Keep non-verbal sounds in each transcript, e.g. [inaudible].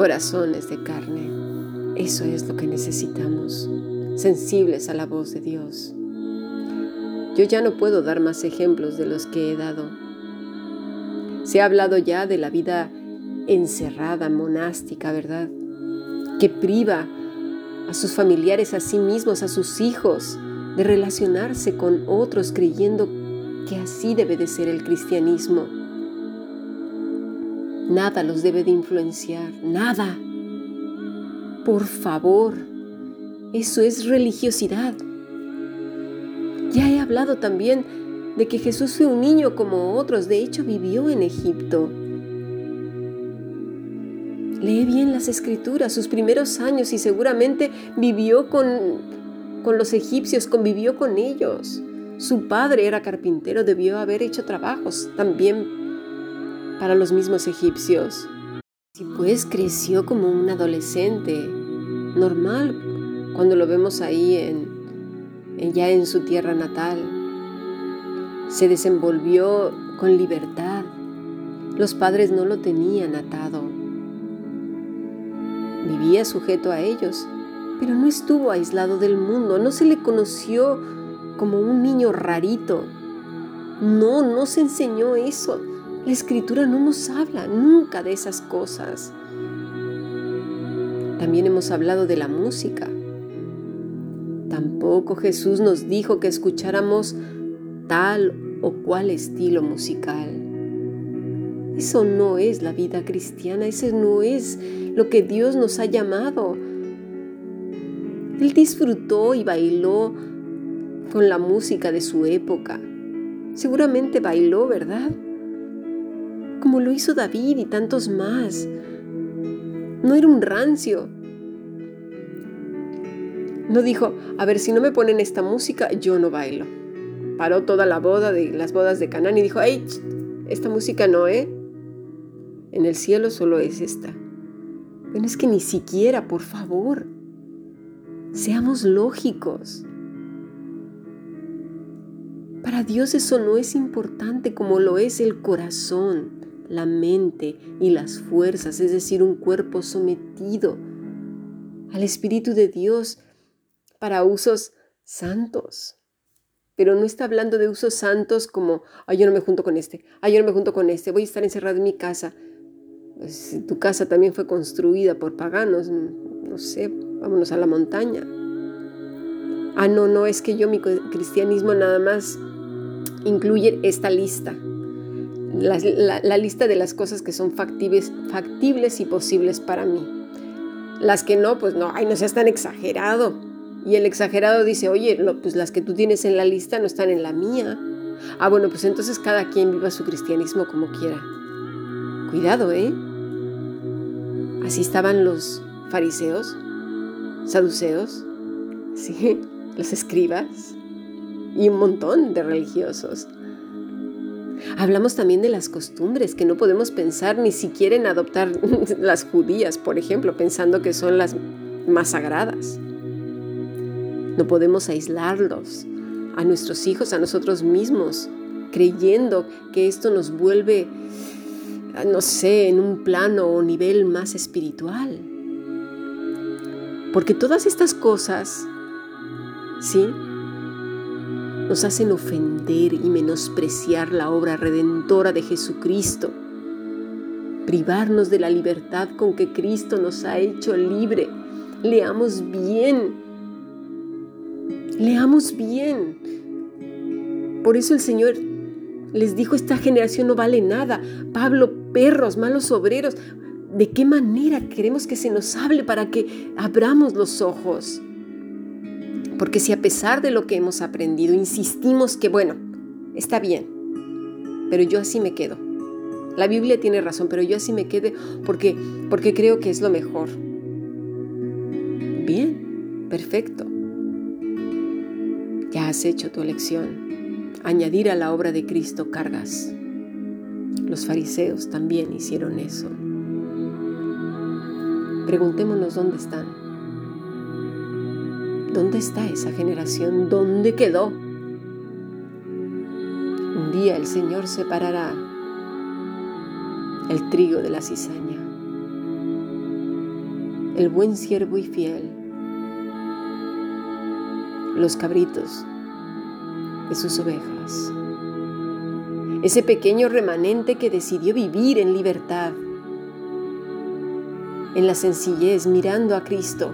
corazones de carne. Eso es lo que necesitamos, sensibles a la voz de Dios. Yo ya no puedo dar más ejemplos de los que he dado. Se ha hablado ya de la vida encerrada, monástica, ¿verdad? Que priva a sus familiares, a sí mismos, a sus hijos, de relacionarse con otros creyendo que así debe de ser el cristianismo. Nada los debe de influenciar, nada. Por favor, eso es religiosidad. Ya he hablado también de que Jesús fue un niño como otros, de hecho vivió en Egipto. Lee bien las escrituras, sus primeros años y seguramente vivió con, con los egipcios, convivió con ellos. Su padre era carpintero, debió haber hecho trabajos también para los mismos egipcios. Y pues creció como un adolescente, normal, cuando lo vemos ahí en, ya en su tierra natal. Se desenvolvió con libertad. Los padres no lo tenían atado. Vivía sujeto a ellos, pero no estuvo aislado del mundo, no se le conoció como un niño rarito. No, no se enseñó eso. La escritura no nos habla nunca de esas cosas. También hemos hablado de la música. Tampoco Jesús nos dijo que escucháramos tal o cual estilo musical. Eso no es la vida cristiana, eso no es lo que Dios nos ha llamado. Él disfrutó y bailó con la música de su época. Seguramente bailó, ¿verdad? Como lo hizo David y tantos más. No era un rancio. No dijo, a ver, si no me ponen esta música, yo no bailo. Paró toda la boda de las bodas de Canaán y dijo, ¡ay! Esta música no, ¿eh? En el cielo solo es esta. Bueno, es que ni siquiera, por favor, seamos lógicos. Para Dios eso no es importante como lo es el corazón, la mente y las fuerzas, es decir, un cuerpo sometido al Espíritu de Dios para usos santos. Pero no está hablando de usos santos como, ay, yo no me junto con este, ay, yo no me junto con este, voy a estar encerrado en mi casa. Pues, tu casa también fue construida por paganos, no sé, vámonos a la montaña. Ah, no, no, es que yo mi cristianismo nada más incluye esta lista. La, lista de las cosas que son factibles, factibles y posibles para mí. Las que no, pues no, ay, no seas tan exagerado. Y el exagerado dice, oye, pues las que tú tienes en la lista no están en la mía. Ah, bueno, pues entonces cada quien viva su cristianismo como quiera. Cuidado, ¿eh? Así estaban los fariseos, saduceos, [laughs] ¿sí? los escribas, y un montón de religiosos. Hablamos también de las costumbres, que no podemos pensar ni siquiera en adoptar [laughs] las judías, por ejemplo, pensando que son las más sagradas. No podemos aislarlos a nuestros hijos, a nosotros mismos, creyendo que esto nos vuelve, no sé, en un plano o nivel más espiritual. Porque todas estas cosas, ¿sí? Nos hacen ofender y menospreciar la obra redentora de Jesucristo, privarnos de la libertad con que Cristo nos ha hecho libre. Leamos bien, leamos bien. Por eso el Señor les dijo, esta generación no vale nada. Pablo, perros, malos obreros. ¿De qué manera queremos que se nos hable para que abramos los ojos? Porque si a pesar de lo que hemos aprendido insistimos que, bueno, está bien, pero yo así me quedo. La Biblia tiene razón, pero yo así me quedo porque, porque creo que es lo mejor. Bien, perfecto. Ya has hecho tu elección. Añadir a la obra de Cristo cargas. Los fariseos también hicieron eso. Preguntémonos dónde están. ¿Dónde está esa generación? ¿Dónde quedó? Un día el Señor separará el trigo de la cizaña. el buen siervo y fiel, los cabritos de sus ovejas, ese pequeño remanente que decidió vivir en libertad, en la sencillez, mirando a Cristo,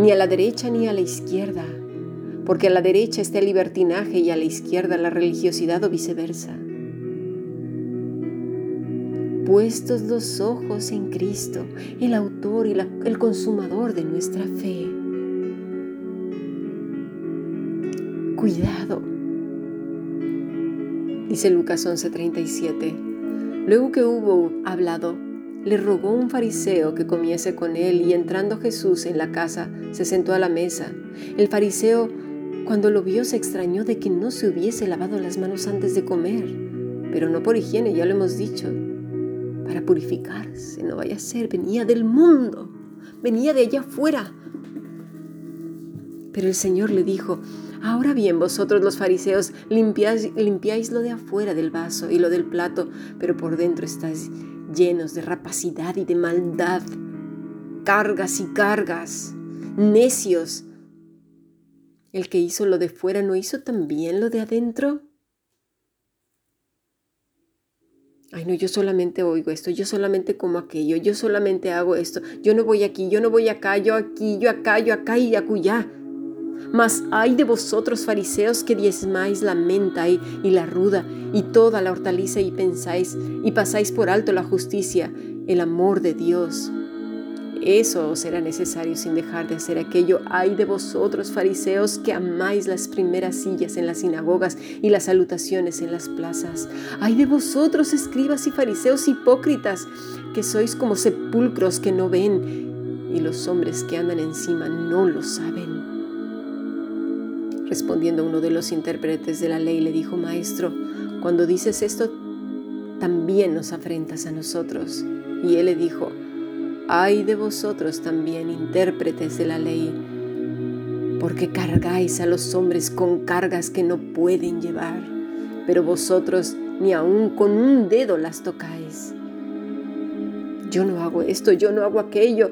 ni a la derecha ni a la izquierda, porque a la derecha está el libertinaje y a la izquierda la religiosidad o viceversa. Puestos los ojos en Cristo, el autor y el consumador de nuestra fe. Cuidado, dice Lucas 11:37. Luego que hubo hablado, le rogó un fariseo que comiese con él y entrando Jesús en la casa, se sentó a la mesa. El fariseo, cuando lo vio, se extrañó de que no se hubiese lavado las manos antes de comer, pero no por higiene, ya lo hemos dicho, para purificarse, no vaya a ser, venía del mundo, venía de allá afuera. Pero el Señor le dijo, Ahora bien, vosotros los fariseos limpiáis, limpiáis, lo de afuera del vaso y lo del plato, pero por dentro estáis llenos de rapacidad y de maldad, cargas y cargas, necios. ¿El que hizo lo de fuera no hizo también lo de adentro? Ay, no, yo solamente oigo esto, yo solamente como aquello, yo solamente hago esto, yo no voy aquí, yo no voy acá, yo aquí, yo acá, yo acá y acullá. Mas hay de vosotros fariseos que diezmáis la menta y, la ruda y toda la hortaliza y pensáis y pasáis por alto la justicia, el amor de Dios. Eso será necesario sin dejar de hacer aquello. Hay de vosotros, fariseos, que amáis las primeras sillas en las sinagogas y las salutaciones en las plazas. Hay de vosotros, escribas y fariseos hipócritas, que sois como sepulcros que no ven, y los hombres que andan encima no lo saben. Respondiendo uno de los intérpretes de la ley, le dijo, Maestro, cuando dices esto, también nos afrentas a nosotros. Y él le dijo, ay de vosotros también, intérpretes de la ley, porque cargáis a los hombres con cargas que no pueden llevar, pero vosotros ni aun con un dedo las tocáis. Yo no hago esto, yo no hago aquello,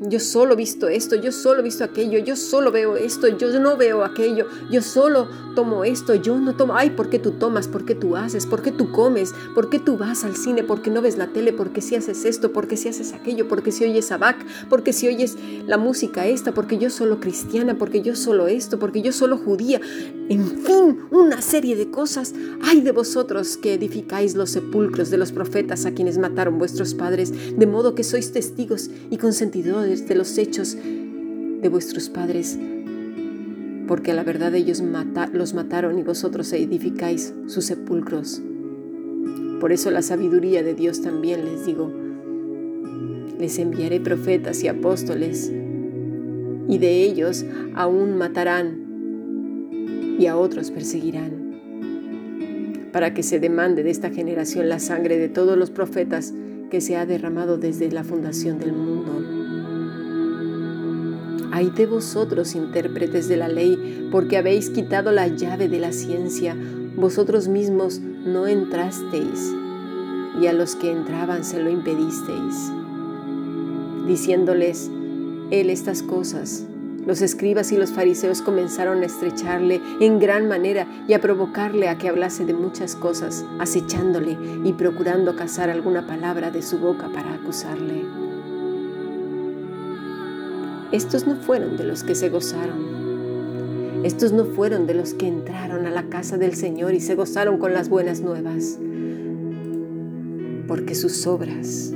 yo solo he visto esto, yo solo he visto aquello, yo solo veo esto, yo no veo aquello, yo solo tomo esto, yo no tomo, ay, ¿por qué tú tomas? ¿Por qué tú haces? ¿Por qué tú comes? ¿Por qué tú vas al cine? ¿Por qué no ves la tele? ¿Por qué si haces esto? ¿Por qué si haces aquello? ¿Por qué si oyes a Bach? ¿Por qué si oyes la música esta? ¿Por qué yo solo cristiana? ¿Por qué yo solo esto? ¿Por qué yo solo judía? En fin, una serie de cosas. Ay de vosotros que edificáis los sepulcros de los profetas a quienes mataron vuestros padres, de modo que sois testigos y consentidores de los hechos de vuestros padres, porque a la verdad ellos los mataron y vosotros edificáis sus sepulcros. Por eso la sabiduría de Dios también les digo, les enviaré profetas y apóstoles, y de ellos aún matarán y a otros perseguirán, para que se demande de esta generación la sangre de todos los profetas que se ha derramado desde la fundación del mundo hay de vosotros, intérpretes de la ley, porque habéis quitado la llave de la ciencia, vosotros mismos no entrasteis, y a los que entraban se lo impedisteis, diciéndoles él estas cosas. Los escribas y los fariseos comenzaron a estrecharle en gran manera y a provocarle a que hablase de muchas cosas, acechándole y procurando cazar alguna palabra de su boca para acusarle. Estos no fueron de los que se gozaron. Estos no fueron de los que entraron a la casa del Señor y se gozaron con las buenas nuevas. Porque sus obras,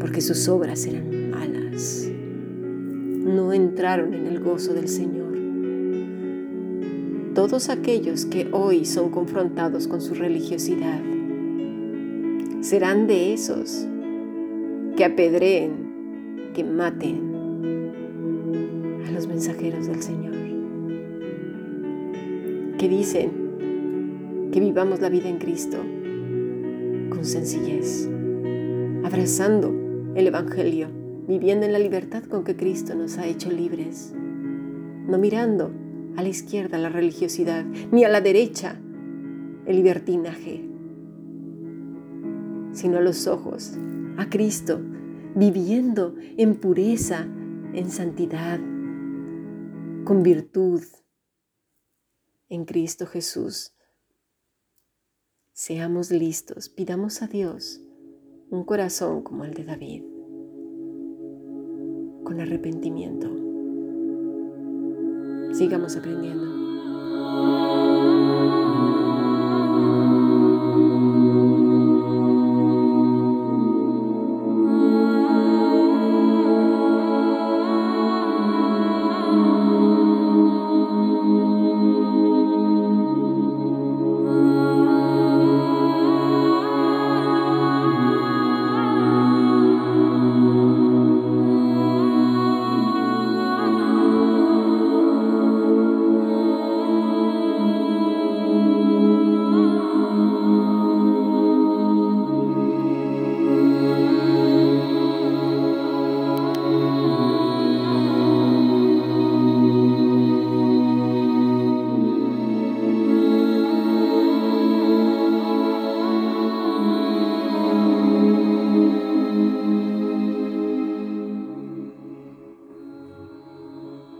porque sus obras eran malas. No entraron en el gozo del Señor. Todos aquellos que hoy son confrontados con su religiosidad serán de esos que apedreen, que maten, los mensajeros del Señor, que dicen que vivamos la vida en Cristo con sencillez, abrazando el Evangelio, viviendo en la libertad con que Cristo nos ha hecho libres, no mirando a la izquierda la religiosidad, ni a la derecha el libertinaje, sino a los ojos, a Cristo, viviendo en pureza, en santidad, con virtud en Cristo Jesús. Seamos listos, pidamos a Dios un corazón como el de David, con arrepentimiento. Sigamos aprendiendo.